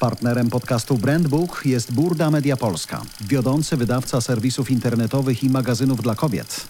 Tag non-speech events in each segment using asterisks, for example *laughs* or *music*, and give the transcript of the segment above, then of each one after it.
Partnerem podcastu Brandbook jest Burda Media Polska, wiodący wydawca serwisów internetowych i magazynów dla kobiet.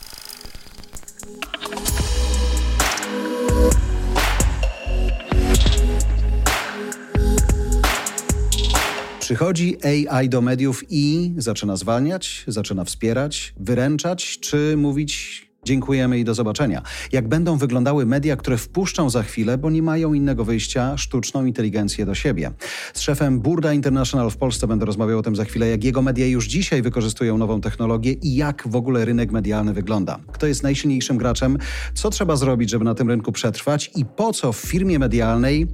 Przychodzi AI do mediów i zaczyna zwalniać, zaczyna wspierać, wyręczać, czy mówić Dziękujemy i do zobaczenia. Jak będą wyglądały media, które wpuszczą za chwilę, bo nie mają innego wyjścia, sztuczną inteligencję do siebie. Z szefem Burda International w Polsce będę rozmawiał o tym za chwilę, jak jego media już dzisiaj wykorzystują nową technologię i jak w ogóle rynek medialny wygląda. Kto jest najsilniejszym graczem, co trzeba zrobić, żeby na tym rynku przetrwać i po co w firmie medialnej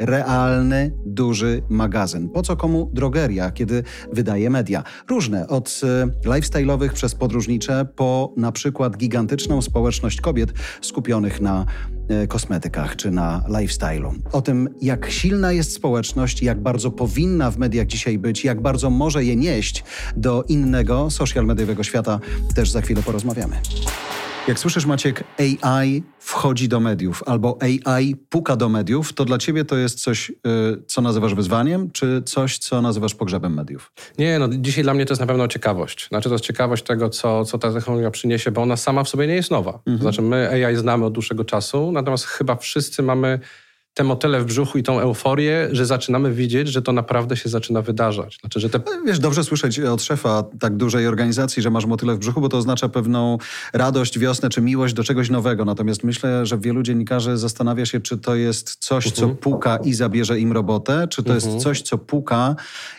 realny, duży magazyn. Po co komu drogeria, kiedy wydaje media? Różne, od e, lifestyle'owych przez podróżnicze po na przykład gigantyczną społeczność kobiet skupionych na e, kosmetykach czy na lifestyle'u. O tym, jak silna jest społeczność, jak bardzo powinna w mediach dzisiaj być, jak bardzo może je nieść do innego social mediowego świata, też za chwilę porozmawiamy. Jak słyszysz, Maciek, AI wchodzi do mediów albo AI puka do mediów, to dla ciebie to jest coś, y, co nazywasz wyzwaniem, czy coś, co nazywasz pogrzebem mediów? Nie, no dzisiaj dla mnie to jest na pewno ciekawość. Znaczy to jest ciekawość tego, co, co ta technologia przyniesie, bo ona sama w sobie nie jest nowa. Mhm. Znaczy my AI znamy od dłuższego czasu, natomiast chyba wszyscy mamy te motyle w brzuchu i tą euforię, że zaczynamy widzieć, że to naprawdę się zaczyna wydarzać. Znaczy, że te... Wiesz, dobrze słyszeć od szefa tak dużej organizacji, że masz motyle w brzuchu, bo to oznacza pewną radość, wiosnę czy miłość do czegoś nowego. Natomiast myślę, że wielu dziennikarzy zastanawia się, czy to jest coś, uh -huh. co mhm. puka i zabierze im robotę, czy to uh -huh. jest mhm. coś, co puka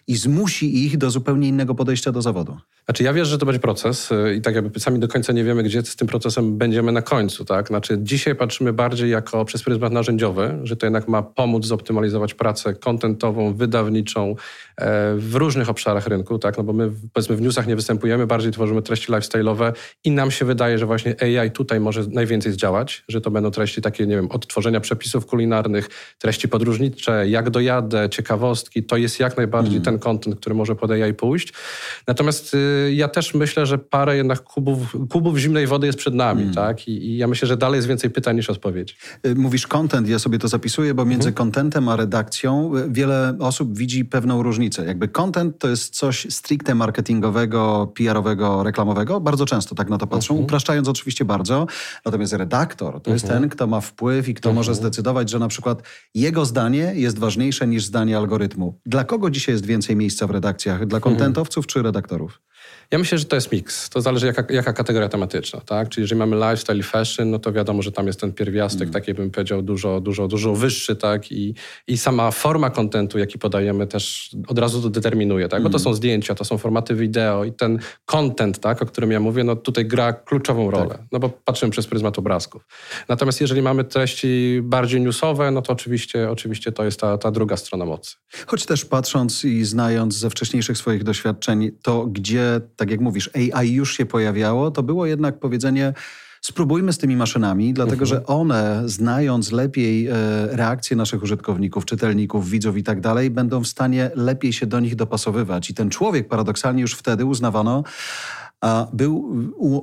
i zmusi ich do zupełnie innego podejścia do zawodu. Znaczy ja wierzę, że to będzie proces y, i tak jakby sami do końca nie wiemy, gdzie z tym procesem będziemy na końcu. Tak? Znaczy dzisiaj patrzymy bardziej jako przez pryzmat narzędziowy, że to jednak ma pomóc zoptymalizować pracę kontentową, wydawniczą e, w różnych obszarach rynku, tak? no bo my powiedzmy w newsach nie występujemy, bardziej tworzymy treści lifestyle'owe i nam się wydaje, że właśnie AI tutaj może najwięcej zdziałać, że to będą treści takie, nie wiem, od tworzenia przepisów kulinarnych, treści podróżnicze, jak dojadę, ciekawostki, to jest jak najbardziej mm. ten kontent, który może pod AI pójść. Natomiast y, ja też myślę, że parę jednak kubów, kubów zimnej wody jest przed nami, mm. tak? I, I, ja myślę, że dalej jest więcej pytań niż odpowiedzi. Y, mówisz content, ja sobie to zapisuję, bo między kontentem mhm. a redakcją y, wiele osób widzi pewną różnicę. Jakby content to jest coś stricte marketingowego, PR-owego, reklamowego. Bardzo często tak na to patrzą, mhm. upraszczając oczywiście bardzo. Natomiast redaktor to jest mhm. ten, kto ma wpływ i kto może zdecydować, że na przykład jego zdanie jest ważniejsze niż zdanie algorytmu. Dla kogo dzisiaj jest więcej miejsca w redakcjach? Dla kontentowców czy redaktorów? Ja myślę, że to jest miks. To zależy jaka, jaka kategoria tematyczna, tak? Czyli jeżeli mamy lifestyle i fashion, no to wiadomo, że tam jest ten pierwiastek, mm. taki bym powiedział, dużo, dużo, dużo wyższy, tak? I, I sama forma kontentu, jaki podajemy też od razu to determinuje, tak? Bo to mm. są zdjęcia, to są formaty wideo i ten content, tak? O którym ja mówię, no tutaj gra kluczową rolę. Tak. No bo patrzymy przez pryzmat obrazków. Natomiast jeżeli mamy treści bardziej newsowe, no to oczywiście, oczywiście to jest ta, ta druga strona mocy. Choć też patrząc i znając ze wcześniejszych swoich doświadczeń, to gdzie tak jak mówisz, AI już się pojawiało, to było jednak powiedzenie, spróbujmy z tymi maszynami, dlatego że mhm. one, znając lepiej e, reakcje naszych użytkowników, czytelników, widzów i tak dalej, będą w stanie lepiej się do nich dopasowywać. I ten człowiek paradoksalnie już wtedy uznawano, był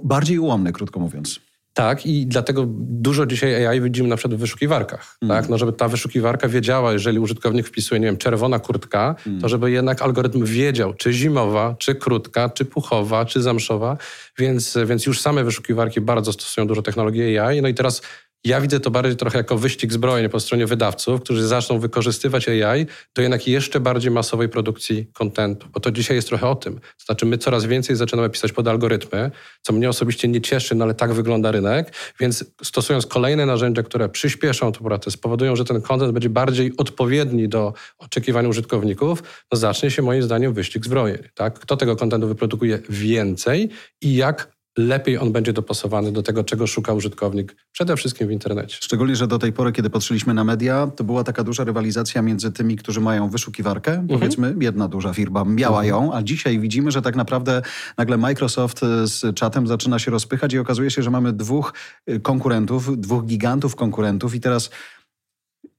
bardziej ułomny, krótko mówiąc. Tak, i dlatego dużo dzisiaj AI widzimy na przykład w wyszukiwarkach. Mm. Tak? No, żeby ta wyszukiwarka wiedziała, jeżeli użytkownik wpisuje, nie wiem, czerwona kurtka, mm. to żeby jednak algorytm wiedział, czy zimowa, czy krótka, czy puchowa, czy zamszowa. Więc, więc już same wyszukiwarki bardzo stosują dużo technologii AI. No i teraz ja widzę to bardziej trochę jako wyścig zbrojny po stronie wydawców, którzy zaczną wykorzystywać AI do jednak jeszcze bardziej masowej produkcji kontentu. Bo to dzisiaj jest trochę o tym. To znaczy my coraz więcej zaczynamy pisać pod algorytmy, co mnie osobiście nie cieszy, no ale tak wygląda rynek, więc stosując kolejne narzędzia, które przyspieszą tę pracę, spowodują, że ten kontent będzie bardziej odpowiedni do oczekiwań użytkowników, no zacznie się moim zdaniem wyścig zbrojny. Tak? Kto tego kontentu wyprodukuje więcej i jak lepiej on będzie dopasowany do tego, czego szuka użytkownik, przede wszystkim w internecie. Szczególnie, że do tej pory, kiedy patrzyliśmy na media, to była taka duża rywalizacja między tymi, którzy mają wyszukiwarkę, mhm. powiedzmy, jedna duża firma miała mhm. ją, a dzisiaj widzimy, że tak naprawdę nagle Microsoft z czatem zaczyna się rozpychać i okazuje się, że mamy dwóch y, konkurentów, dwóch gigantów konkurentów i teraz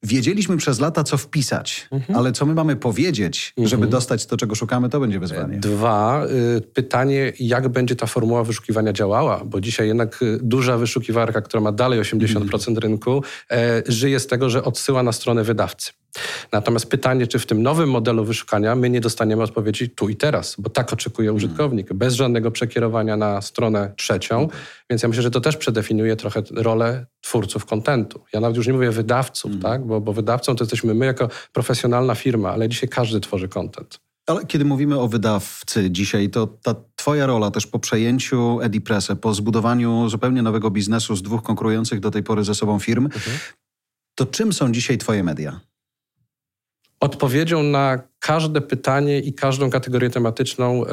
Wiedzieliśmy przez lata, co wpisać, mhm. ale co my mamy powiedzieć, mhm. żeby dostać to, czego szukamy, to będzie wyzwanie. Dwa, y, pytanie, jak będzie ta formuła wyszukiwania działała, bo dzisiaj jednak y, duża wyszukiwarka, która ma dalej 80% mhm. rynku, e, żyje z tego, że odsyła na stronę wydawcy. Natomiast pytanie, czy w tym nowym modelu wyszukania my nie dostaniemy odpowiedzi tu i teraz, bo tak oczekuje użytkownik, bez żadnego przekierowania na stronę trzecią. Więc ja myślę, że to też przedefiniuje trochę rolę twórców kontentu. Ja nawet już nie mówię wydawców, mm. tak? bo, bo wydawcą to jesteśmy my jako profesjonalna firma, ale dzisiaj każdy tworzy kontent. Ale kiedy mówimy o wydawcy dzisiaj, to ta twoja rola też po przejęciu Edipresse, po zbudowaniu zupełnie nowego biznesu z dwóch konkurujących do tej pory ze sobą firm, mhm. to czym są dzisiaj twoje media? Odpowiedzią na każde pytanie i każdą kategorię tematyczną e,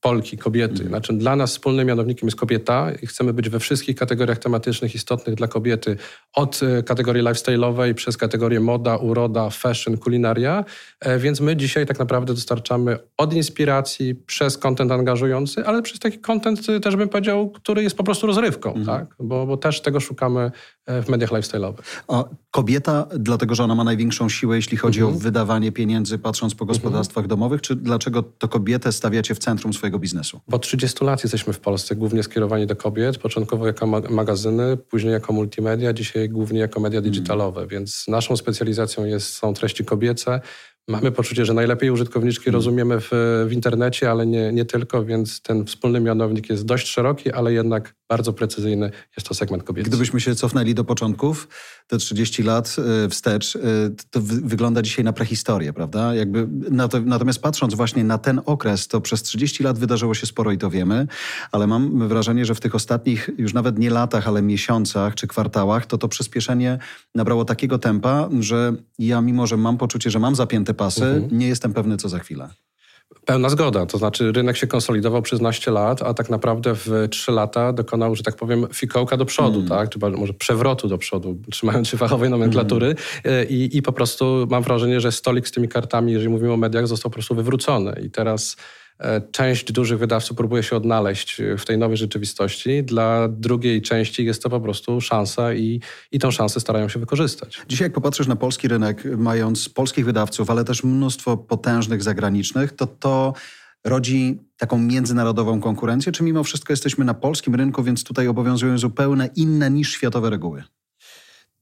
Polki, kobiety. Mhm. Znaczy dla nas wspólnym mianownikiem jest kobieta i chcemy być we wszystkich kategoriach tematycznych istotnych dla kobiety. Od e, kategorii lifestyle'owej przez kategorię moda, uroda, fashion, kulinaria. E, więc my dzisiaj tak naprawdę dostarczamy od inspiracji przez kontent angażujący, ale przez taki kontent też bym powiedział, który jest po prostu rozrywką, mhm. tak? Bo, bo też tego szukamy w mediach lifestyle'owych. A kobieta, dlatego że ona ma największą siłę, jeśli chodzi mhm. o wydawanie pieniędzy, patrząc po gospodarstwach mhm. domowych, czy dlaczego to kobietę stawiacie w centrum swojego biznesu? Bo 30 lat jesteśmy w Polsce, głównie skierowani do kobiet, początkowo jako magazyny, później jako multimedia, dzisiaj głównie jako media mhm. digitalowe, więc naszą specjalizacją jest, są treści kobiece, Mamy poczucie, że najlepiej użytkowniczki hmm. rozumiemy w, w internecie, ale nie, nie tylko, więc ten wspólny mianownik jest dość szeroki, ale jednak bardzo precyzyjny. Jest to segment kobiecy. Gdybyśmy się cofnęli do początków, te 30 lat y, wstecz, y, to wygląda dzisiaj na prehistorię, prawda? Jakby natomiast patrząc właśnie na ten okres, to przez 30 lat wydarzyło się sporo i to wiemy, ale mam wrażenie, że w tych ostatnich już nawet nie latach, ale miesiącach czy kwartałach, to to przyspieszenie nabrało takiego tempa, że ja mimo, że mam poczucie, że mam zapięte pasy, mhm. nie jestem pewny, co za chwilę. Pełna zgoda. To znaczy rynek się konsolidował przez naście lat, a tak naprawdę w trzy lata dokonał, że tak powiem, fikołka do przodu, mm. tak? Czy może przewrotu do przodu, trzymając się fachowej nomenklatury. Mm. I, I po prostu mam wrażenie, że stolik z tymi kartami, jeżeli mówimy o mediach, został po prostu wywrócony. I teraz część dużych wydawców próbuje się odnaleźć w tej nowej rzeczywistości. Dla drugiej części jest to po prostu szansa i, i tą szansę starają się wykorzystać. Dzisiaj jak popatrzysz na polski rynek, mając polskich wydawców, ale też mnóstwo potężnych zagranicznych, to to rodzi taką międzynarodową konkurencję, czy mimo wszystko jesteśmy na polskim rynku, więc tutaj obowiązują zupełnie inne niż światowe reguły?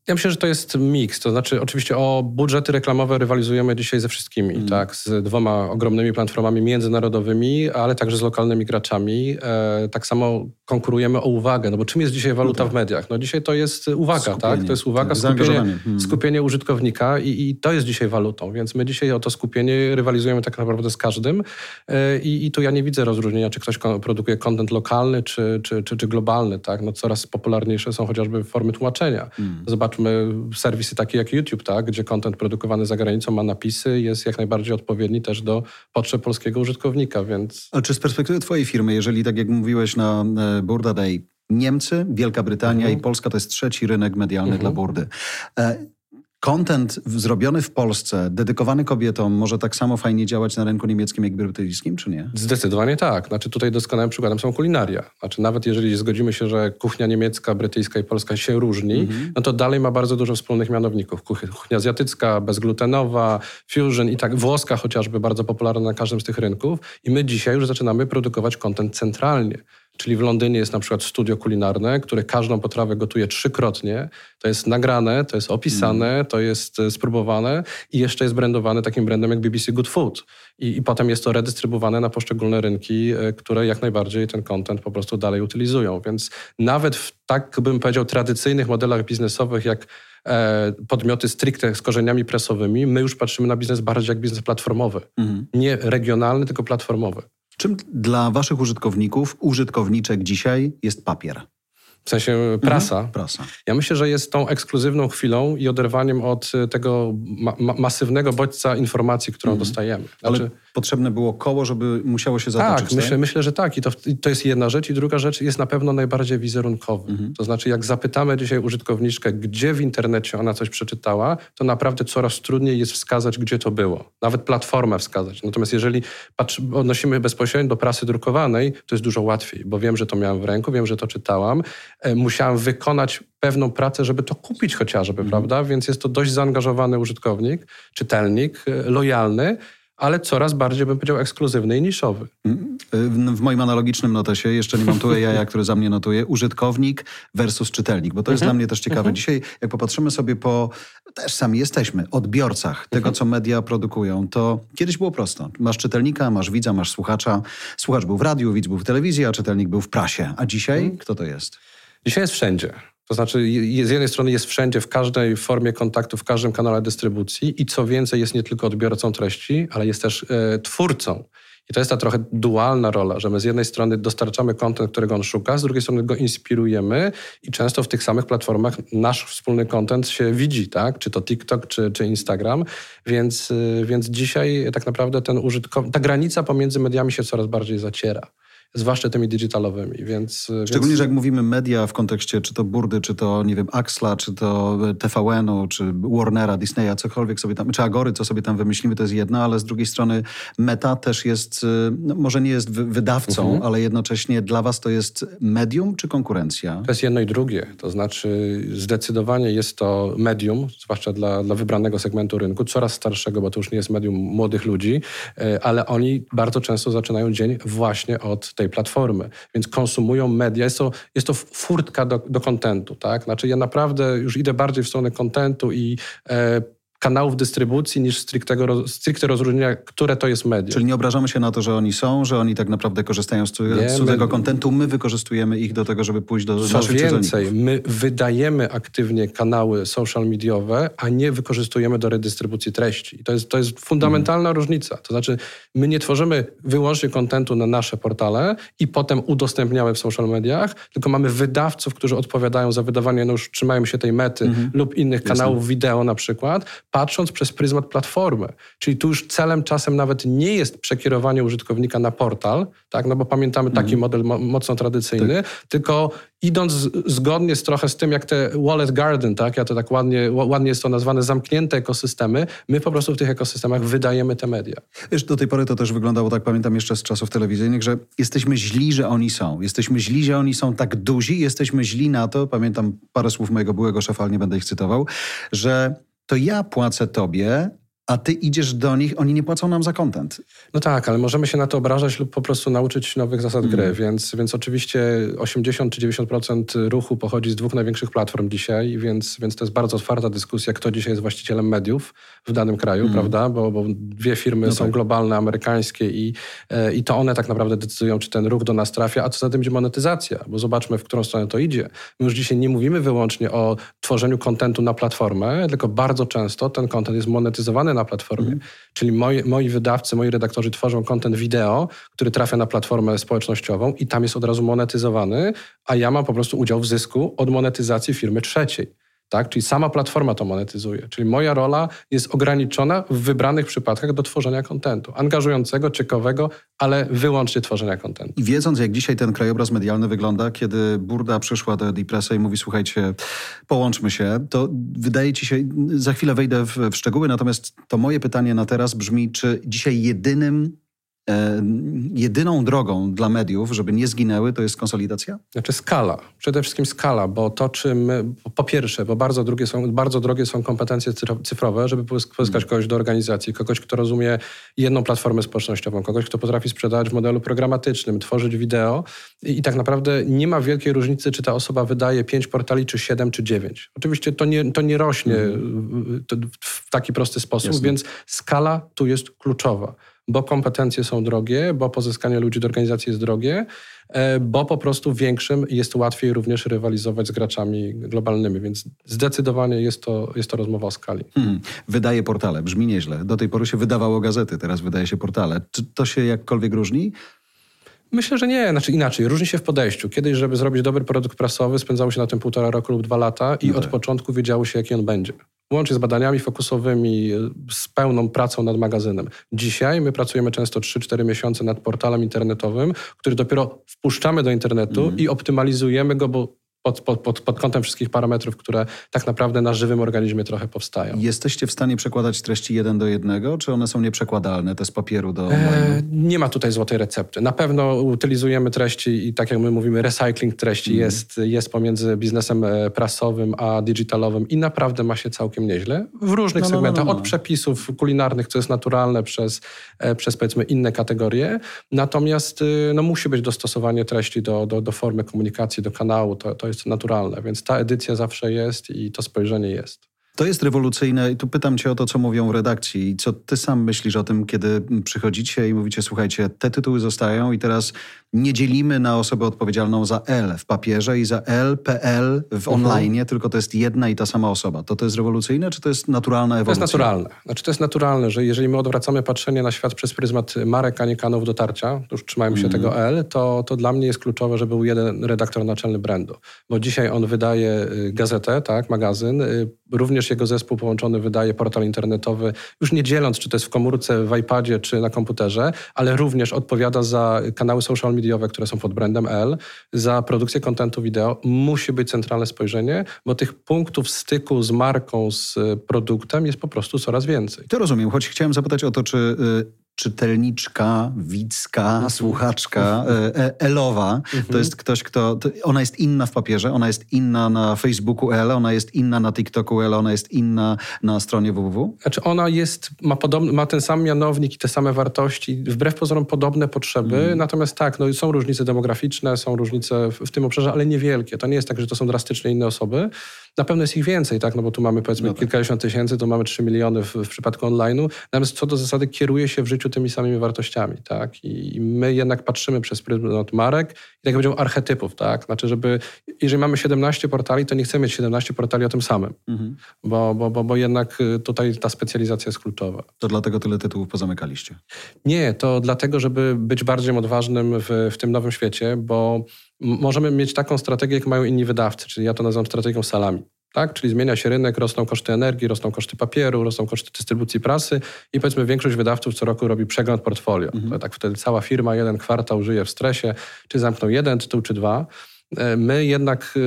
Ja myślę, że to jest miks. To znaczy, oczywiście o budżety reklamowe rywalizujemy dzisiaj ze wszystkimi, mm. tak? Z dwoma ogromnymi platformami międzynarodowymi, ale także z lokalnymi graczami. E, tak samo konkurujemy o uwagę, no bo czym jest dzisiaj waluta w mediach? No dzisiaj to jest uwaga, skupienie, tak? To jest uwaga, tak, skupienie, hmm. skupienie użytkownika i, i, to jest dzisiaj walutą, więc my dzisiaj o to skupienie rywalizujemy tak naprawdę z każdym e, i, i tu ja nie widzę rozróżnienia, czy ktoś produkuje kontent lokalny, czy, czy, czy, czy, globalny, tak? No coraz popularniejsze są chociażby formy tłumaczenia. Hmm. Zobaczmy serwisy takie jak YouTube, tak? Gdzie kontent produkowany za granicą ma napisy, jest jak najbardziej odpowiedni też do potrzeb polskiego użytkownika, więc... A czy z perspektywy twojej firmy, jeżeli tak jak mówiłeś na Burda Day. Niemcy, Wielka Brytania mhm. i Polska to jest trzeci rynek medialny mhm. dla Burdy. Content zrobiony w Polsce, dedykowany kobietom, może tak samo fajnie działać na rynku niemieckim jak brytyjskim, czy nie? Zdecydowanie tak. Znaczy tutaj doskonałym przykładem są kulinaria. Znaczy nawet jeżeli zgodzimy się, że kuchnia niemiecka, brytyjska i polska się różni, mhm. no to dalej ma bardzo dużo wspólnych mianowników. Kuchnia azjatycka, bezglutenowa, fusion i tak, włoska chociażby, bardzo popularna na każdym z tych rynków. I my dzisiaj już zaczynamy produkować content centralnie. Czyli w Londynie jest na przykład studio kulinarne, które każdą potrawę gotuje trzykrotnie. To jest nagrane, to jest opisane, mm. to jest e, spróbowane i jeszcze jest brandowane takim brandem jak BBC Good Food. I, I, potem jest to redystrybuowane na poszczególne rynki, e, które jak najbardziej ten content po prostu dalej utylizują. Więc nawet w tak bym powiedział tradycyjnych modelach biznesowych jak e, podmioty stricte z korzeniami prasowymi, my już patrzymy na biznes bardziej jak biznes platformowy. Mm. Nie regionalny, tylko platformowy. Czym dla waszych użytkowników, użytkowniczek dzisiaj jest papier? W sensie prasa. Mhm, prasa. Ja myślę, że jest tą ekskluzywną chwilą i oderwaniem od tego ma masywnego bodźca informacji, którą mhm. dostajemy. Znaczy, Ale potrzebne było koło, żeby musiało się zatoczyć. Tak, myślę, myślę, że tak. I to, to jest jedna rzecz. I druga rzecz jest na pewno najbardziej wizerunkowy. Mhm. To znaczy, jak zapytamy dzisiaj użytkowniczkę, gdzie w internecie ona coś przeczytała, to naprawdę coraz trudniej jest wskazać, gdzie to było. Nawet platformę wskazać. Natomiast jeżeli patrzy, odnosimy bezpośrednio do prasy drukowanej, to jest dużo łatwiej, bo wiem, że to miałem w ręku, wiem, że to czytałam. E, musiałam wykonać pewną pracę, żeby to kupić chociażby, mhm. prawda? Więc jest to dość zaangażowany użytkownik, czytelnik, e, lojalny, ale coraz bardziej bym powiedział ekskluzywny i niszowy. W moim analogicznym notesie, jeszcze nie mam tu jaja, który za mnie notuje, użytkownik versus czytelnik, bo to jest mhm. dla mnie też ciekawe. Mhm. Dzisiaj, jak popatrzymy sobie po, też sami jesteśmy, odbiorcach tego, mhm. co media produkują, to kiedyś było prosto. Masz czytelnika, masz widza, masz słuchacza. Słuchacz był w radiu, widz był w telewizji, a czytelnik był w prasie. A dzisiaj kto to jest? Dzisiaj jest wszędzie. To znaczy, z jednej strony jest wszędzie, w każdej formie kontaktu, w każdym kanale dystrybucji i co więcej, jest nie tylko odbiorcą treści, ale jest też e, twórcą. I to jest ta trochę dualna rola, że my z jednej strony dostarczamy kontent, którego on szuka, z drugiej strony go inspirujemy i często w tych samych platformach nasz wspólny kontent się widzi, tak? Czy to TikTok, czy, czy Instagram. Więc, e, więc dzisiaj tak naprawdę ten użytkownik, ta granica pomiędzy mediami się coraz bardziej zaciera zwłaszcza tymi digitalowymi. Więc, Szczególnie, więc... że jak mówimy media w kontekście czy to Burdy, czy to, nie wiem, Axla, czy to TVN-u, czy Warnera, Disneya, cokolwiek sobie tam, czy Agory, co sobie tam wymyślimy, to jest jedno, ale z drugiej strony Meta też jest, no, może nie jest wydawcą, mhm. ale jednocześnie dla was to jest medium czy konkurencja? To jest jedno i drugie. To znaczy zdecydowanie jest to medium, zwłaszcza dla, dla wybranego segmentu rynku, coraz starszego, bo to już nie jest medium młodych ludzi, e, ale oni bardzo często zaczynają dzień właśnie od tej platformy, więc konsumują media. Jest to, jest to furtka do, kontentu, tak? Znaczy ja naprawdę już idę bardziej w stronę kontentu i e, kanałów dystrybucji niż strictego, stricte rozróżnienia, które to jest media. Czyli nie obrażamy się na to, że oni są, że oni tak naprawdę korzystają z cudzego kontentu. My wykorzystujemy ich do tego, żeby pójść do Co naszych więcej, my wydajemy aktywnie kanały social mediowe, a nie wykorzystujemy do redystrybucji treści. I to jest, to jest fundamentalna mhm. różnica. To znaczy, my nie tworzymy wyłącznie kontentu na nasze portale i potem udostępniamy w social mediach, tylko mamy wydawców, którzy odpowiadają za wydawanie, no już trzymają się tej mety mhm. lub innych kanałów Jasne. wideo na przykład, patrząc przez pryzmat platformy. Czyli tu już celem czasem nawet nie jest przekierowanie użytkownika na portal, tak? no bo pamiętamy taki mm. model mocno tradycyjny, tak. tylko idąc zgodnie z trochę z tym, jak te wallet garden, tak? ja to tak ładnie, ładnie jest to nazwane, zamknięte ekosystemy, my po prostu w tych ekosystemach wydajemy te media. Wiesz, do tej pory to też wyglądało, tak pamiętam jeszcze z czasów telewizyjnych, że jesteśmy źli, że oni są. Jesteśmy źli, że oni są tak duzi, jesteśmy źli na to, pamiętam parę słów mojego byłego szefa, ale nie będę ich cytował, że to ja płacę tobie, a ty idziesz do nich, oni nie płacą nam za content. No tak, ale możemy się na to obrażać lub po prostu nauczyć nowych zasad mm. gry, więc, więc oczywiście 80 czy 90% ruchu pochodzi z dwóch największych platform dzisiaj, więc, więc to jest bardzo otwarta dyskusja, kto dzisiaj jest właścicielem mediów w danym kraju, mm. prawda? Bo, bo dwie firmy no są tak. globalne, amerykańskie i, e, i to one tak naprawdę decydują, czy ten ruch do nas trafia, a co za tym idzie monetyzacja, bo zobaczmy, w którą stronę to idzie. My już dzisiaj nie mówimy wyłącznie o tworzeniu kontentu na platformę, tylko bardzo często ten kontent jest monetyzowany na platformie. Mm. Czyli moi, moi wydawcy, moi redaktorzy tworzą kontent wideo, który trafia na platformę społecznościową i tam jest od razu monetyzowany, a ja mam po prostu udział w zysku od monetyzacji firmy trzeciej. Tak? Czyli sama platforma to monetyzuje. Czyli moja rola jest ograniczona w wybranych przypadkach do tworzenia kontentu. Angażującego, ciekawego, ale wyłącznie tworzenia kontentu. I wiedząc, jak dzisiaj ten krajobraz medialny wygląda, kiedy Burda przyszła do Depressa i mówi, słuchajcie, połączmy się, to wydaje ci się, za chwilę wejdę w, w szczegóły, natomiast to moje pytanie na teraz brzmi, czy dzisiaj jedynym jedyną drogą dla mediów, żeby nie zginęły, to jest konsolidacja? Znaczy skala. Przede wszystkim skala, bo to, czym po pierwsze, bo bardzo drogie są, bardzo drogie są kompetencje cyfrowe, żeby pozyskać hmm. kogoś do organizacji, kogoś, kto rozumie jedną platformę społecznościową, kogoś, kto potrafi sprzedawać w modelu programatycznym, tworzyć wideo i, i tak naprawdę nie ma wielkiej różnicy, czy ta osoba wydaje pięć portali, czy siedem, czy dziewięć. Oczywiście to nie, to nie rośnie hmm. w taki prosty sposób, Jasne. więc skala tu jest kluczowa bo kompetencje są drogie, bo pozyskanie ludzi do organizacji jest drogie, e, bo po prostu większym jest łatwiej również rywalizować z graczami globalnymi, więc zdecydowanie jest to, jest to rozmowa o skali. Hmm. Wydaje portale, brzmi nieźle. Do tej pory się wydawało gazety, teraz wydaje się portale. Czy to się jakkolwiek różni? Myślę, że nie, znaczy inaczej, różni się w podejściu. Kiedyś, żeby zrobić dobry produkt prasowy, spędzało się na tym półtora roku lub dwa lata i no tak. od początku wiedziało się, jaki on będzie. Łącznie z badaniami fokusowymi, z pełną pracą nad magazynem. Dzisiaj my pracujemy często 3-4 miesiące nad portalem internetowym, który dopiero wpuszczamy do internetu mm. i optymalizujemy go, bo pod, pod, pod, pod kątem wszystkich parametrów, które tak naprawdę na żywym organizmie trochę powstają. Jesteście w stanie przekładać treści jeden do jednego, czy one są nieprzekładalne, te z papieru do e, Nie ma tutaj złotej recepty. Na pewno utylizujemy treści i tak jak my mówimy, recycling treści mm. jest, jest pomiędzy biznesem e, prasowym a digitalowym i naprawdę ma się całkiem nieźle. W różnych no, no, no segmentach, no, no, od przepisów kulinarnych, co jest naturalne, przez, e, przez powiedzmy inne kategorie. Natomiast y, no, musi być dostosowanie treści do, do, do formy komunikacji, do kanału. To, to jest naturalne, więc ta edycja zawsze jest i to spojrzenie jest. To jest rewolucyjne i tu pytam cię o to, co mówią w redakcji. Co ty sam myślisz o tym, kiedy przychodzicie i mówicie, słuchajcie, te tytuły zostają i teraz nie dzielimy na osobę odpowiedzialną za L w papierze i za L, PL w mhm. online, mhm. tylko to jest jedna i ta sama osoba. To to jest rewolucyjne, czy to jest naturalna ewolucja? To jest naturalne. Znaczy to jest naturalne, że jeżeli my odwracamy patrzenie na świat przez pryzmat marek, a nie kanałów dotarcia, już trzymajmy się mhm. tego L, to, to dla mnie jest kluczowe, żeby był jeden redaktor naczelny brandu. Bo dzisiaj on wydaje y, gazetę, tak, magazyn, y, również jego zespół połączony wydaje portal internetowy, już nie dzieląc, czy to jest w komórce, w iPadzie, czy na komputerze, ale również odpowiada za kanały social mediowe, które są pod brandem L, za produkcję kontentu wideo. Musi być centralne spojrzenie, bo tych punktów styku z marką, z produktem jest po prostu coraz więcej. To rozumiem, choć chciałem zapytać o to, czy y, czytelniczka, widzka, mhm. słuchaczka e, e, Elowa. To mhm. jest ktoś, kto... To ona jest inna w papierze, ona jest inna na Facebooku Ela, ona jest inna na TikToku Ela, ona jest inna na stronie www? Znaczy ona jest, ma, podobny, ma ten sam mianownik i te same wartości, wbrew pozorom podobne potrzeby, mm. natomiast tak, no, są różnice demograficzne, są różnice w, w tym obszarze, ale niewielkie. To nie jest tak, że to są drastycznie inne osoby. Na pewno jest ich więcej, tak? No bo tu mamy powiedzmy no tak. kilkadziesiąt tysięcy, to mamy trzy miliony w, w przypadku online'u. Natomiast co do zasady kieruje się w życiu tymi samymi wartościami, tak? I my jednak patrzymy przez pryzmat marek i tak powiedział archetypów, tak? Znaczy, żeby, jeżeli mamy 17 portali, to nie chcemy mieć 17 portali o tym samym, mhm. bo, bo, bo, bo jednak y, tutaj ta specjalizacja jest kluczowa. To dlatego tyle tytułów pozamykaliście? Nie, to dlatego, żeby być bardziej odważnym w, w tym nowym świecie, bo możemy mieć taką strategię, jak mają inni wydawcy, czyli ja to nazywam strategią salami. Tak? Czyli zmienia się rynek, rosną koszty energii, rosną koszty papieru, rosną koszty dystrybucji prasy i powiedzmy większość wydawców co roku robi przegląd portfolio. Mhm. tak wtedy cała firma jeden kwartał żyje w stresie, czy zamknął jeden tytuł, czy dwa. E, my jednak e,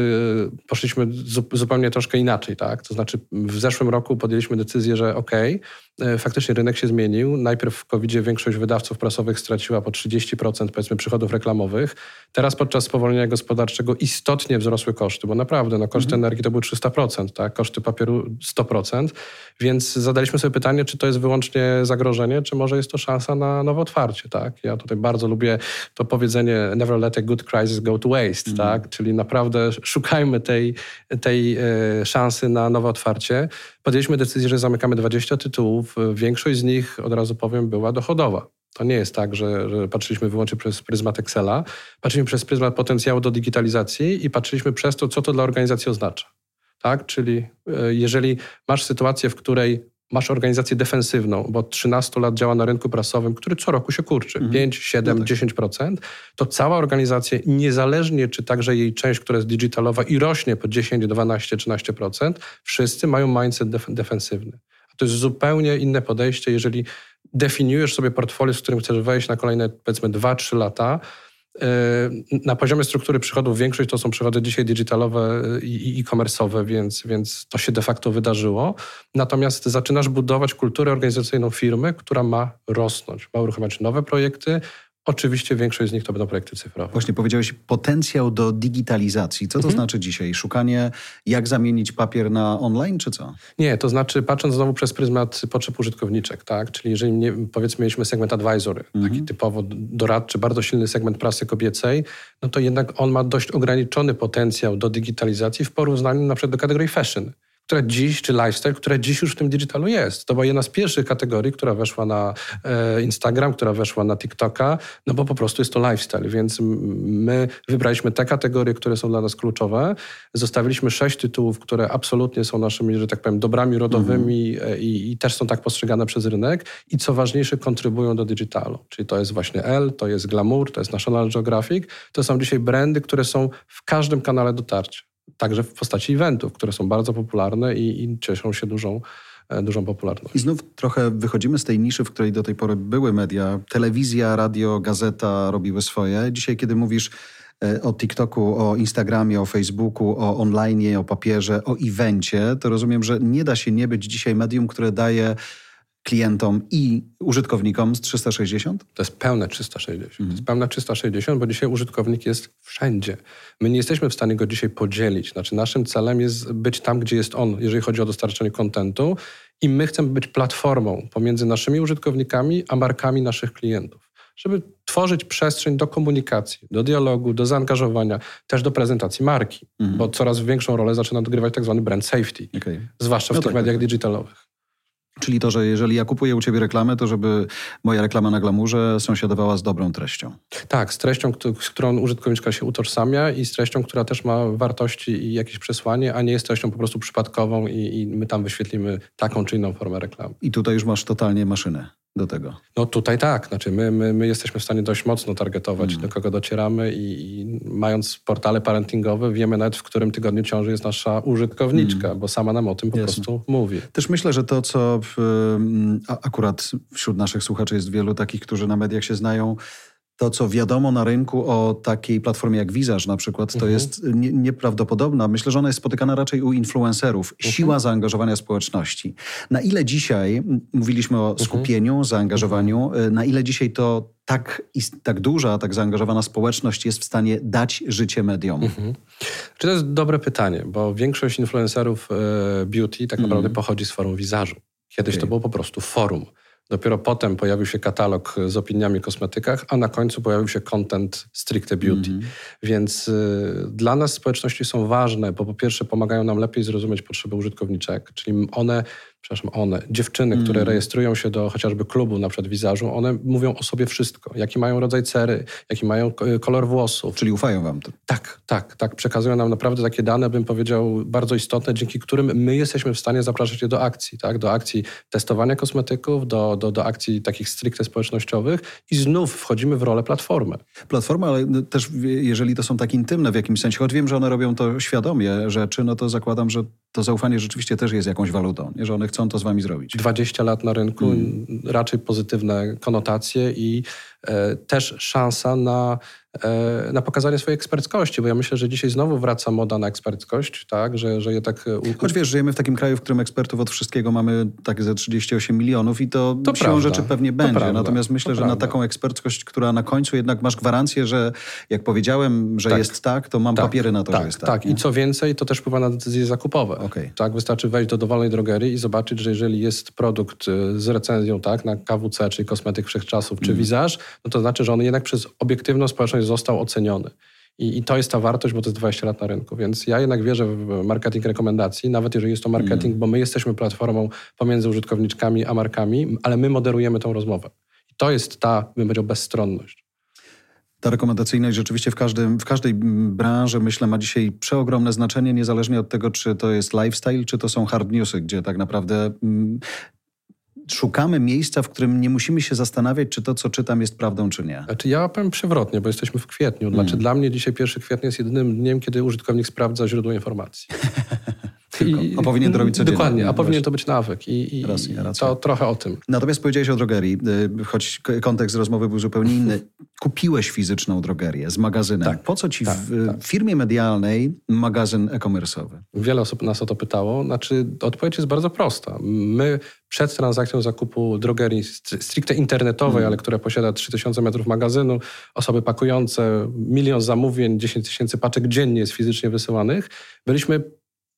poszliśmy zupełnie troszkę inaczej, tak? To znaczy w zeszłym roku podjęliśmy decyzję, że okej, okay, E, faktycznie rynek się zmienił. Najpierw w covid większość wydawców prasowych straciła po 30% powiedzmy przychodów reklamowych. Teraz podczas spowolnienia gospodarczego istotnie wzrosły koszty, bo naprawdę no, koszty mhm. energii to były 300%, tak? koszty papieru 100%. Więc zadaliśmy sobie pytanie, czy to jest wyłącznie zagrożenie, czy może jest to szansa na nowe otwarcie. Tak? Ja tutaj bardzo lubię to powiedzenie never let a good crisis go to waste, mhm. tak? Czyli naprawdę szukajmy tej, tej e, szansy na nowe otwarcie. Podjęliśmy decyzję, że zamykamy 20 tytułów. Większość z nich, od razu powiem, była dochodowa. To nie jest tak, że, że, patrzyliśmy wyłącznie przez pryzmat Excela. Patrzyliśmy przez pryzmat potencjału do digitalizacji i patrzyliśmy przez to, co to dla organizacji oznacza. Tak? Czyli e, jeżeli masz sytuację, w której masz organizację defensywną, bo 13 lat działa na rynku prasowym, który co roku się kurczy, mhm. 5, 7, no tak. 10%, to cała organizacja, niezależnie czy także jej część, która jest digitalowa i rośnie po 10, 12, 13%, wszyscy mają mindset def defensywny. A to jest zupełnie inne podejście, jeżeli definiujesz sobie portfolio, z którym chcesz wejść na kolejne powiedzmy 2-3 lata, na poziomie struktury przychodów większość to są przychody dzisiaj digitalowe i e-commerce'owe, więc, więc to się de facto wydarzyło. Natomiast zaczynasz budować kulturę organizacyjną firmy, która ma rosnąć, ma uruchamiać nowe projekty, Oczywiście większość z nich to będą projekty cyfrowe. Właśnie powiedziałeś potencjał do digitalizacji. Co to mhm. znaczy dzisiaj? Szukanie, jak zamienić papier na online, czy co? Nie, to znaczy patrząc znowu przez pryzmat potrzeb użytkowniczek, tak? Czyli jeżeli nie, powiedzmy mieliśmy segment advisory, mhm. taki typowo doradczy, bardzo silny segment prasy kobiecej, no to jednak on ma dość ograniczony potencjał do digitalizacji w porównaniu na przykład do kategorii fashion która dziś, czy lifestyle, która dziś już w tym digitalu jest. To była jedna z pierwszych kategorii, która weszła na e, Instagram, która weszła na TikToka, no bo po prostu jest to lifestyle, więc my wybraliśmy te kategorie, które są dla nas kluczowe. Zostawiliśmy sześć tytułów, które absolutnie są naszymi, że tak powiem, dobrami rodowymi mhm. i, i, też są tak postrzegane przez rynek i co ważniejsze, kontrybują do digitalu. Czyli to jest właśnie L, to jest Glamour, to jest National Geographic. To są dzisiaj brandy, które są w każdym kanale dotarcia także w postaci eventów, które są bardzo popularne i, i cieszą się dużą, e, dużą popularnością. I znów trochę wychodzimy z tej niszy, w której do tej pory były media. Telewizja, radio, gazeta robiły swoje. Dzisiaj, kiedy mówisz e, o TikToku, o Instagramie, o Facebooku, o online, o papierze, o evencie, to rozumiem, że nie da się nie być dzisiaj medium, które daje klientom i użytkownikom z 360? To jest pełne 360. Mhm. To jest pełne 360, bo dzisiaj użytkownik jest wszędzie. My nie jesteśmy w stanie go dzisiaj podzielić. Znaczy naszym celem jest być tam, gdzie jest on, jeżeli chodzi o dostarczanie kontentu i my chcemy być platformą pomiędzy naszymi użytkownikami a markami naszych klientów. Żeby tworzyć przestrzeń do komunikacji, do dialogu, do zaangażowania, też do prezentacji marki, mhm. bo coraz większą rolę zaczyna odgrywać tak zwany brand safety, okay. zwłaszcza w no tych tak, mediach tak. digitalowych. Czyli to, że jeżeli ja kupuję u ciebie reklamę, to żeby moja reklama na glamurze sąsiadowała z dobrą treścią. Tak, z treścią, z którą użytkowniczka się utożsamia i z treścią, która też ma wartości i jakieś przesłanie, a nie jest treścią po prostu przypadkową i, i my tam wyświetlimy taką czy inną formę reklamy. I tutaj już masz totalnie maszynę do tego. No tutaj tak, znaczy my, my, my jesteśmy w stanie dość mocno targetować, mm. do kogo docieramy i, i, mając portale parentingowe wiemy nawet, w którym tygodniu ciąży jest nasza użytkowniczka, mm. bo sama nam o tym po Jasne. prostu mówi. Też myślę, że to, co w, akurat wśród naszych słuchaczy jest wielu takich, którzy na mediach się znają, to, co wiadomo na rynku o takiej platformie jak Visage na przykład, to mhm. jest nie, nieprawdopodobna. Myślę, że ona jest spotykana raczej u influencerów. Mhm. Siła zaangażowania społeczności. Na ile dzisiaj, mówiliśmy o mhm. skupieniu, zaangażowaniu, y, na ile dzisiaj to tak, tak duża, tak zaangażowana społeczność jest w stanie dać życie mediom? Mhm. Czy to jest dobre pytanie, bo większość influencerów e, beauty tak naprawdę mhm. pochodzi z forum Visażu. Kiedyś okay. to było po prostu forum. Dopiero potem pojawił się katalog z opiniami o kosmetykach, a na końcu pojawił się content stricte beauty. Mm -hmm. Więc y, dla nas społeczności są ważne, bo po pierwsze pomagają nam lepiej zrozumieć potrzeby użytkowniczek, czyli one przepraszam, one, dziewczyny, mm. które rejestrują się do chociażby klubu na przykład wizażu, one mówią o sobie wszystko. Jaki mają rodzaj cery, jaki mają kolor włosów. Czyli ufają wam? To. Tak, tak, tak. Przekazują nam naprawdę takie dane, bym powiedział, bardzo istotne, dzięki którym my jesteśmy w stanie zapraszać je do akcji, tak? Do akcji testowania kosmetyków, do, do, do akcji takich stricte społecznościowych i znów wchodzimy w rolę platformy. Platforma, ale też jeżeli to są tak intymne w jakimś sensie, choć wiem, że one robią to świadomie rzeczy, no to zakładam, że to zaufanie rzeczywiście też jest jakąś walutą, nie? że one chcą to z wami zrobić. 20 lat na rynku, mm. raczej pozytywne konotacje i e, też szansa na na pokazanie swojej eksperckości, bo ja myślę, że dzisiaj znowu wraca moda na eksperckość, tak, że, że je tak... E, Choć wiesz, żyjemy w takim kraju, w którym ekspertów od wszystkiego mamy tak ze 38 milionów i to, to siłą prawda. rzeczy pewnie będzie. Prawda. Natomiast myślę, to że prawda. na taką eksperckość, która na końcu jednak masz gwarancję, że jak powiedziałem, że tak. jest tak, to mam tak. papiery na to, tak. że jest tak. Tak, i co więcej, to też wpływa na decyzje zakupowe. Okay. Tak, wystarczy wejść do dowolnej drogerii i zobaczyć, że jeżeli jest produkt e, z recenzją tak, na KWC, czyli kosmetyk wszechczasów, czy mm. wizaż, no to znaczy, że on jednak przez obiektywną społeczność został oceniony. I, I, to jest ta wartość, bo to jest 20 lat na rynku. Więc ja jednak wierzę w marketing rekomendacji, nawet jeżeli jest to marketing, mm. bo my jesteśmy platformą pomiędzy użytkowniczkami a markami, ale my moderujemy tą rozmowę. I to jest ta, bym powiedział, bezstronność. Ta rekomendacyjność rzeczywiście w, każdym, w każdej branży, myślę, ma dzisiaj przeogromne znaczenie, niezależnie od tego, czy to jest lifestyle, czy to są hard newsy, gdzie tak naprawdę mm, szukamy miejsca, w którym nie musimy się zastanawiać, czy to, co czytam, jest prawdą, czy nie. Znaczy ja powiem przewrotnie, bo jesteśmy w kwietniu. Znaczy mm. dla mnie dzisiaj 1 kwietnia jest jedynym dniem, kiedy użytkownik sprawdza źródło informacji. *laughs* I, a powinien to robić codziennie. Dokładnie, a powinien to być nawyk. I, i racja, racja. to trochę o tym. Natomiast powiedziałeś o drogerii, y, choć kontekst rozmowy był zupełnie inny. Kupiłeś fizyczną drogerię z magazynem. Tak, po co ci tak, w tak. firmie medialnej magazyn e-commerce'owy? Wiele osób nas o to pytało. Znaczy, odpowiedź jest bardzo prosta. My przed transakcją zakupu drogerii stricte internetowej, mm. ale która posiada 3000 metrów magazynu, osoby pakujące, milion zamówień, 10 tysięcy paczek dziennie jest fizycznie wysyłanych, byliśmy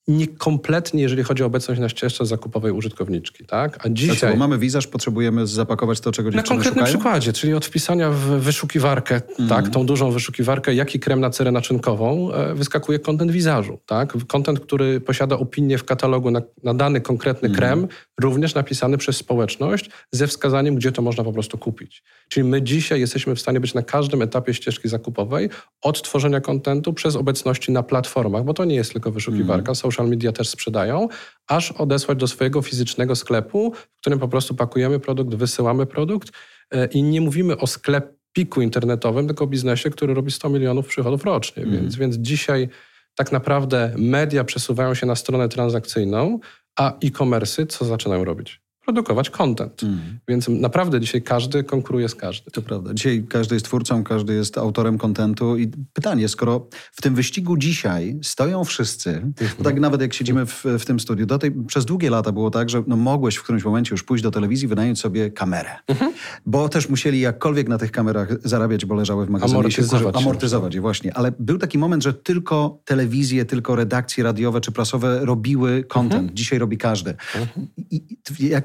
niekompletnie, jeżeli chodzi o obecność na ścieżce zakupowej użytkowniczki. Tak? A dzisiaj... bo mamy wizaż, potrzebujemy zapakować to, czego dziewczyny Na konkretnym szukają? przykładzie, czyli od wpisania w wyszukiwarkę, mm. tak, tą dużą wyszukiwarkę, jaki krem na cerę naczynkową, e, wyskakuje kontent wizażu. Tak? Kontent, który posiada opinię w katalogu na, na dany konkretny mm. krem, również napisany przez społeczność ze wskazaniem, gdzie to można po prostu kupić. Czyli my dzisiaj jesteśmy w stanie być na każdym etapie ścieżki zakupowej, od tworzenia kontentu przez obecności na platformach, bo to nie jest tylko wyszukiwarka, mm. Social media też sprzedają, aż odesłać do swojego fizycznego sklepu, w którym po prostu pakujemy produkt, wysyłamy produkt e, i nie mówimy o sklepiku internetowym, tylko o biznesie, który robi 100 milionów przychodów rocznie. Mm. Więc, więc dzisiaj tak naprawdę media przesuwają się na stronę transakcyjną, a e-commerce co zaczynają robić? Produkować content. Mm. Więc naprawdę dzisiaj każdy konkuruje z każdym. To prawda. Dzisiaj każdy jest twórcą, każdy jest autorem kontentu i pytanie, skoro w tym wyścigu dzisiaj stoją wszyscy, mm -hmm. tak nawet jak siedzimy w, w tym studiu, do tej, przez długie lata było tak, że no, mogłeś w którymś momencie już pójść do telewizji, wynająć sobie kamerę. Mm -hmm. Bo też musieli jakkolwiek na tych kamerach zarabiać, bo leżały w magazynie. Amortyzować. Amortyzować je, właśnie. Ale był taki moment, że tylko telewizje, tylko redakcje radiowe czy prasowe robiły content. -hmm. Dzisiaj robi każdy. Mhm. I, i,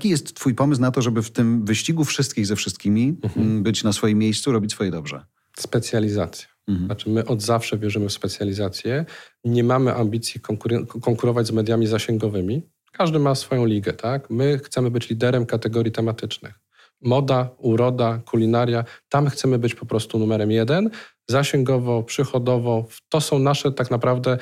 jaki jest twój pomysł na to, żeby w tym wyścigu wszystkich ze wszystkimi mhm. Mm, być na swoim miejscu, robić swoje dobrze? Specjalizacja. Mhm. Znaczy my od zawsze wierzymy w specjalizację. Nie mamy ambicji konkurować z mediami zasięgowymi. Każdy ma swoją ligę, tak? My chcemy być liderem kategorii tematycznych. Moda, uroda, kulinaria. Tam chcemy być po prostu numerem jeden. Zasięgowo, przychodowo. To są nasze tak naprawdę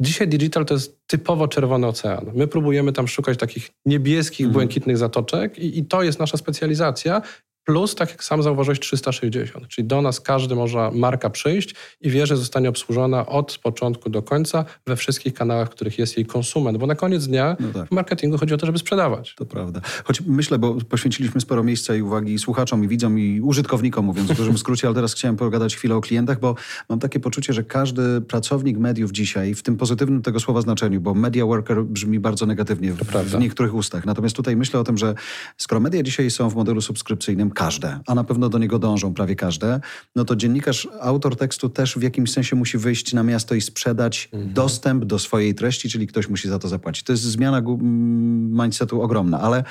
Dzisiaj digital to jest typowo czerwony ocean. My próbujemy tam szukać takich niebieskich, mhm. błękitnych zatoczek i, i to jest nasza specjalizacja. Plus, tak jak sam zauważyłeś, 360. Czyli do nas każdy może marka przyjść i wie, że zostanie obsłużona od początku do końca we wszystkich kanałach, w których jest jej konsument. Bo na koniec dnia no tak. w marketingu chodzi o to, żeby sprzedawać. To prawda. Choć myślę, bo poświęciliśmy sporo miejsca i uwagi słuchaczom, i widzom, i użytkownikom, mówiąc w dużym skrócie, ale teraz chciałem pogadać chwilę o klientach, bo mam takie poczucie, że każdy pracownik mediów dzisiaj, w tym pozytywnym tego słowa znaczeniu, bo media worker brzmi bardzo negatywnie w, w niektórych ustach. Natomiast tutaj myślę o tym, że skoro media dzisiaj są w modelu subskrypcyjnym, każde, a na pewno do niego dążą prawie każde, no to dziennikarz, autor tekstu też w jakimś sensie musi wyjść na miasto i sprzedać mhm. dostęp do swojej treści, czyli ktoś musi za to zapłacić. To jest zmiana mindsetu ogromna, ale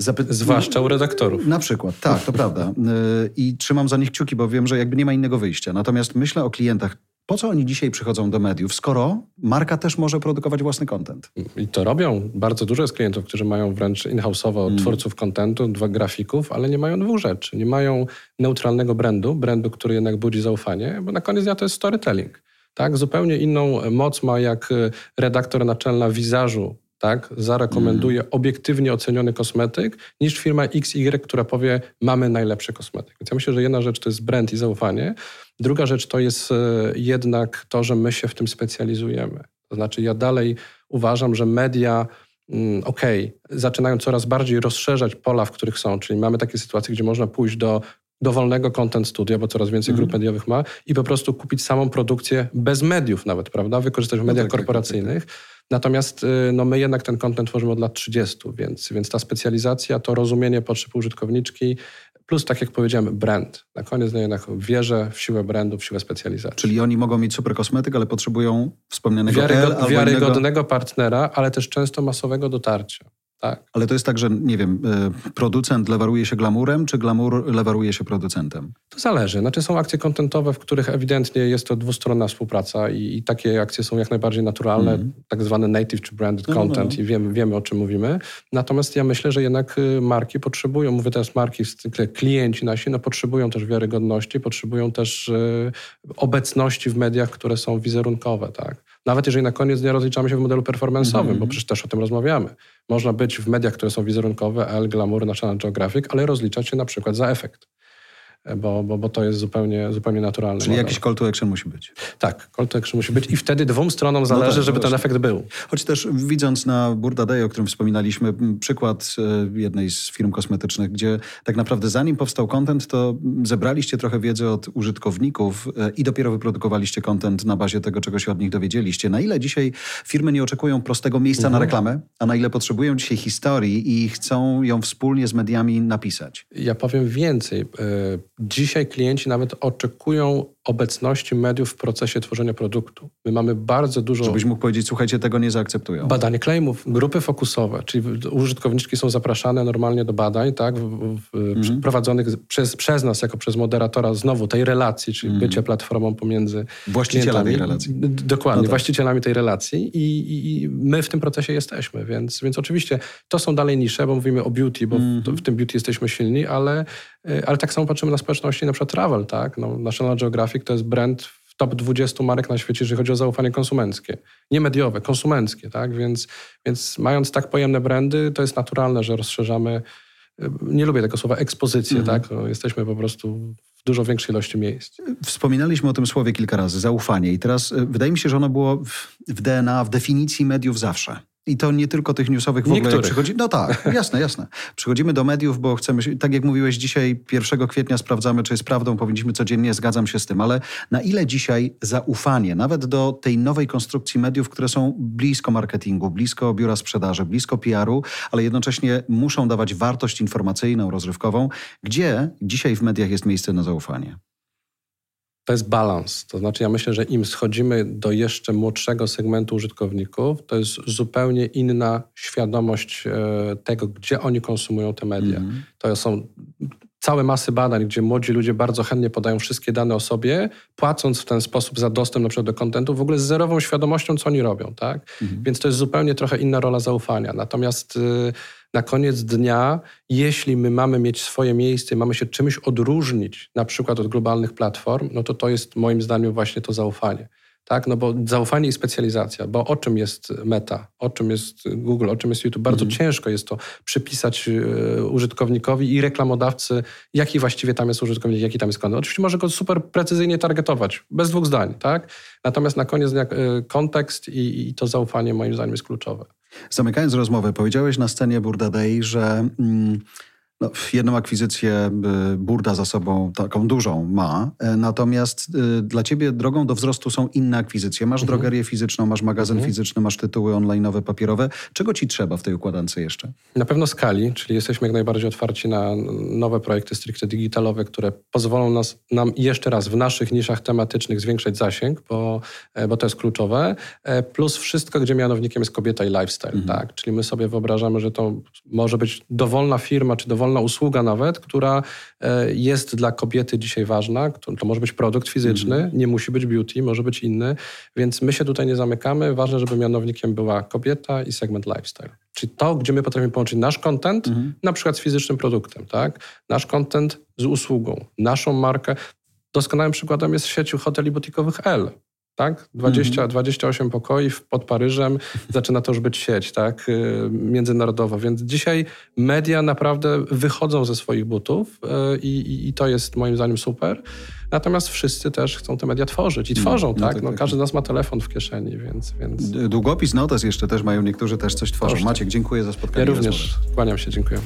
Zapy... Zwłaszcza u redaktorów. Na przykład, tak, to prawda. Y, I trzymam za nich kciuki, bo wiem, że jakby nie ma innego wyjścia. Natomiast myślę o klientach po co oni dzisiaj przychodzą do mediów, skoro marka też może produkować własny content? I to robią. Bardzo dużo jest klientów, którzy mają wręcz in-house'owo mm. twórców kontentu, dwa grafików, ale nie mają dwóch rzeczy. Nie mają neutralnego brandu, brandu, który jednak budzi zaufanie, bo na koniec dnia to jest storytelling. Tak? Zupełnie inną moc ma jak redaktor naczelna wizażu tak, zarekomenduje mm. obiektywnie oceniony kosmetyk, niż firma XY, która powie, mamy najlepszy kosmetyk. Więc ja myślę, że jedna rzecz to jest brand i zaufanie, druga rzecz to jest e, jednak to, że my się w tym specjalizujemy. To znaczy ja dalej uważam, że media mm, okej, okay, zaczynają coraz bardziej rozszerzać pola, w których są, czyli mamy takie sytuacje, gdzie można pójść do dowolnego content studia, bo coraz więcej grup mm. mediowych ma i po prostu kupić samą produkcję bez mediów nawet, prawda? Wykorzystać w mediach no tak, korporacyjnych. Tak, tak. Natomiast y, no, my jednak ten kontent tworzymy od lat 30, więc, więc ta specjalizacja, to rozumienie potrzeb użytkowniczki, plus tak jak powiedziałem, brand. Na koniec no, jednak wierzę w siłę brandu, w siłę specjalizacji. Czyli oni mogą mieć super kosmetyk, ale potrzebują wspomnianego Wiarygod, L, wiarygodnego innego... partnera, ale też często masowego dotarcia. Tak. Ale to jest tak, że nie wiem, e, producent lewaruje się glamurem, czy glamour lewaruje się producentem? To zależy. Znaczy są akcje kontentowe, w których ewidentnie jest to dwustronna współpraca i, i takie akcje są jak najbardziej naturalne, mm. tak zwane native czy branded no, no, content no. i wiemy, wiemy o czym mówimy. Natomiast ja myślę, że jednak y, marki potrzebują, mówię teraz marki, klienci nasi, no potrzebują też wiarygodności, potrzebują też y, obecności w mediach, które są wizerunkowe, tak? Nawet jeżeli na koniec dnia rozliczamy się w modelu performance'owym, mm -hmm. bo przecież też o tym rozmawiamy. Można być w mediach, które są wizerunkowe, L, Glamour, National Geographic, ale rozliczać się na przykład za efekt bo, bo, bo to jest zupełnie, zupełnie naturalne. Czyli model. jakiś call to action musi być. Tak, call to action musi być i wtedy dwóm stronom no zależy, no tak, żeby ten efekt był. Choć też widząc na Burda Day, o którym wspominaliśmy, przykład e, jednej z firm kosmetycznych, gdzie tak naprawdę zanim powstał content, to zebraliście trochę wiedzy od użytkowników e, i dopiero wyprodukowaliście content na bazie tego, czego się od nich dowiedzieliście. Na ile dzisiaj firmy nie oczekują prostego miejsca mhm. na reklamę, a na ile potrzebują dzisiaj historii i chcą ją wspólnie z mediami napisać? Ja powiem więcej e, Dzisiaj klienci nawet oczekują obecności mediów w procesie tworzenia produktu. My mamy bardzo dużo... Żebyś mógł powiedzieć, słuchajcie, tego nie zaakceptują. Badanie claimów, grupy fokusowe, czyli użytkowniczki są zapraszane normalnie do badań, tak, w, w, mhm. prowadzonych przez, przez nas, jako przez moderatora znowu tej relacji, czyli mhm. bycie platformą pomiędzy Właścicielami tej relacji. Dokładnie, no tak. właścicielami tej relacji I, i, i, my w tym procesie jesteśmy, więc, więc oczywiście to są dalej nisze, bo mówimy o beauty, bo mhm. w, w tym beauty jesteśmy silni, ale, e, ale tak samo patrzymy na społeczności, na przykład travel, tak, no, National Geographic to jest brand w top 20 marek na świecie, jeżeli chodzi o zaufanie konsumenckie. Nie mediowe, konsumenckie, tak? Więc, więc mając tak pojemne brandy, to jest naturalne, że rozszerzamy nie lubię tego słowa ekspozycję, mhm. tak? No, jesteśmy po prostu w dużo większej ilości miejsc. Wspominaliśmy o tym słowie kilka razy, zaufanie. I teraz y, wydaje mi się, że ono było w DNA, w definicji mediów zawsze. I to nie tylko tych newsowych w ogóle przychodzi. No tak, *laughs* jasne, jasne. Przychodzimy do mediów, bo chcemy, tak jak mówiłeś dzisiaj, 1 kwietnia sprawdzamy, czy jest prawdą, powinniśmy codziennie, zgadzam się z tym, ale na ile dzisiaj zaufanie, nawet do tej nowej konstrukcji mediów, które są blisko marketingu, blisko biura sprzedaży, blisko PR-u, ale jednocześnie muszą dawać wartość informacyjną, rozrywkową, gdzie dzisiaj w mediach jest miejsce na zaufanie? To jest balans. To znaczy, ja myślę, że im schodzimy do jeszcze młodszego segmentu użytkowników, to jest zupełnie inna świadomość e, tego, gdzie oni konsumują te media. Mm. To są całe masy badań, gdzie młodzi ludzie bardzo chętnie podają wszystkie dane o sobie, płacąc w ten sposób za dostęp na przykład do kontentu, w ogóle z zerową świadomością, co oni robią. Tak? Mm. Więc to jest zupełnie trochę inna rola zaufania. Natomiast... Y, na koniec dnia, jeśli my mamy mieć swoje miejsce, mamy się czymś odróżnić, na przykład od globalnych platform, no to to jest moim zdaniem właśnie to zaufanie. Tak? No bo zaufanie i specjalizacja, bo o czym jest Meta, o czym jest Google, o czym jest YouTube, bardzo mm. ciężko jest to przypisać y, użytkownikowi i reklamodawcy, jaki właściwie tam jest użytkownik, jaki tam jest kontent. Oczywiście może go super precyzyjnie targetować, bez dwóch zdań, tak? Natomiast na koniec dnia y, kontekst i, i to zaufanie moim zdaniem jest kluczowe. Zamykając rozmowę, powiedziałeś na scenie Burda Day, że mm, no, jedną akwizycję y, Burda za sobą taką dużą ma, e, natomiast y, dla ciebie drogą do wzrostu są inne akwizycje. Masz mhm. drogerię fizyczną, masz magazyn mhm. fizyczny, masz tytuły online'owe, papierowe. Czego ci trzeba w tej układance jeszcze? Na pewno skali, czyli jesteśmy jak najbardziej otwarci na nowe projekty stricte digitalowe, które pozwolą nas, nam jeszcze raz w naszych niszach tematycznych zwiększać zasięg, bo, e, bo to jest kluczowe. E, plus wszystko, gdzie mianownikiem jest kobieta i lifestyle. Mhm. Tak? Czyli my sobie wyobrażamy, że to może być dowolna firma, czy dowolna dowolna usługa nawet, która e, jest dla kobiety dzisiaj ważna. To może być produkt fizyczny, mm. nie musi być beauty, może być inny, więc my się tutaj nie zamykamy. Ważne, żeby mianownikiem była kobieta i segment lifestyle. Czyli to, gdzie my potrafimy połączyć nasz content, mm. na przykład z fizycznym produktem, tak? Nasz content z usługą, naszą markę. Doskonałym przykładem jest sieć hoteli butikowych L tak? 20, mm 28 pokoi pod Paryżem, zaczyna to już być sieć, tak? Y, międzynarodowa, więc dzisiaj media naprawdę wychodzą ze swoich butów y, i, i to jest moim zdaniem super. Natomiast wszyscy też chcą te media tworzyć i no, tworzą, no, tak? tak? No, tak. każdy z nas ma telefon w kieszeni, więc... więc... Długopis, notes jeszcze też mają, niektórzy też coś tworzą. Maciek, dziękuję za spotkanie. Ja również, kłaniam się, dziękuję.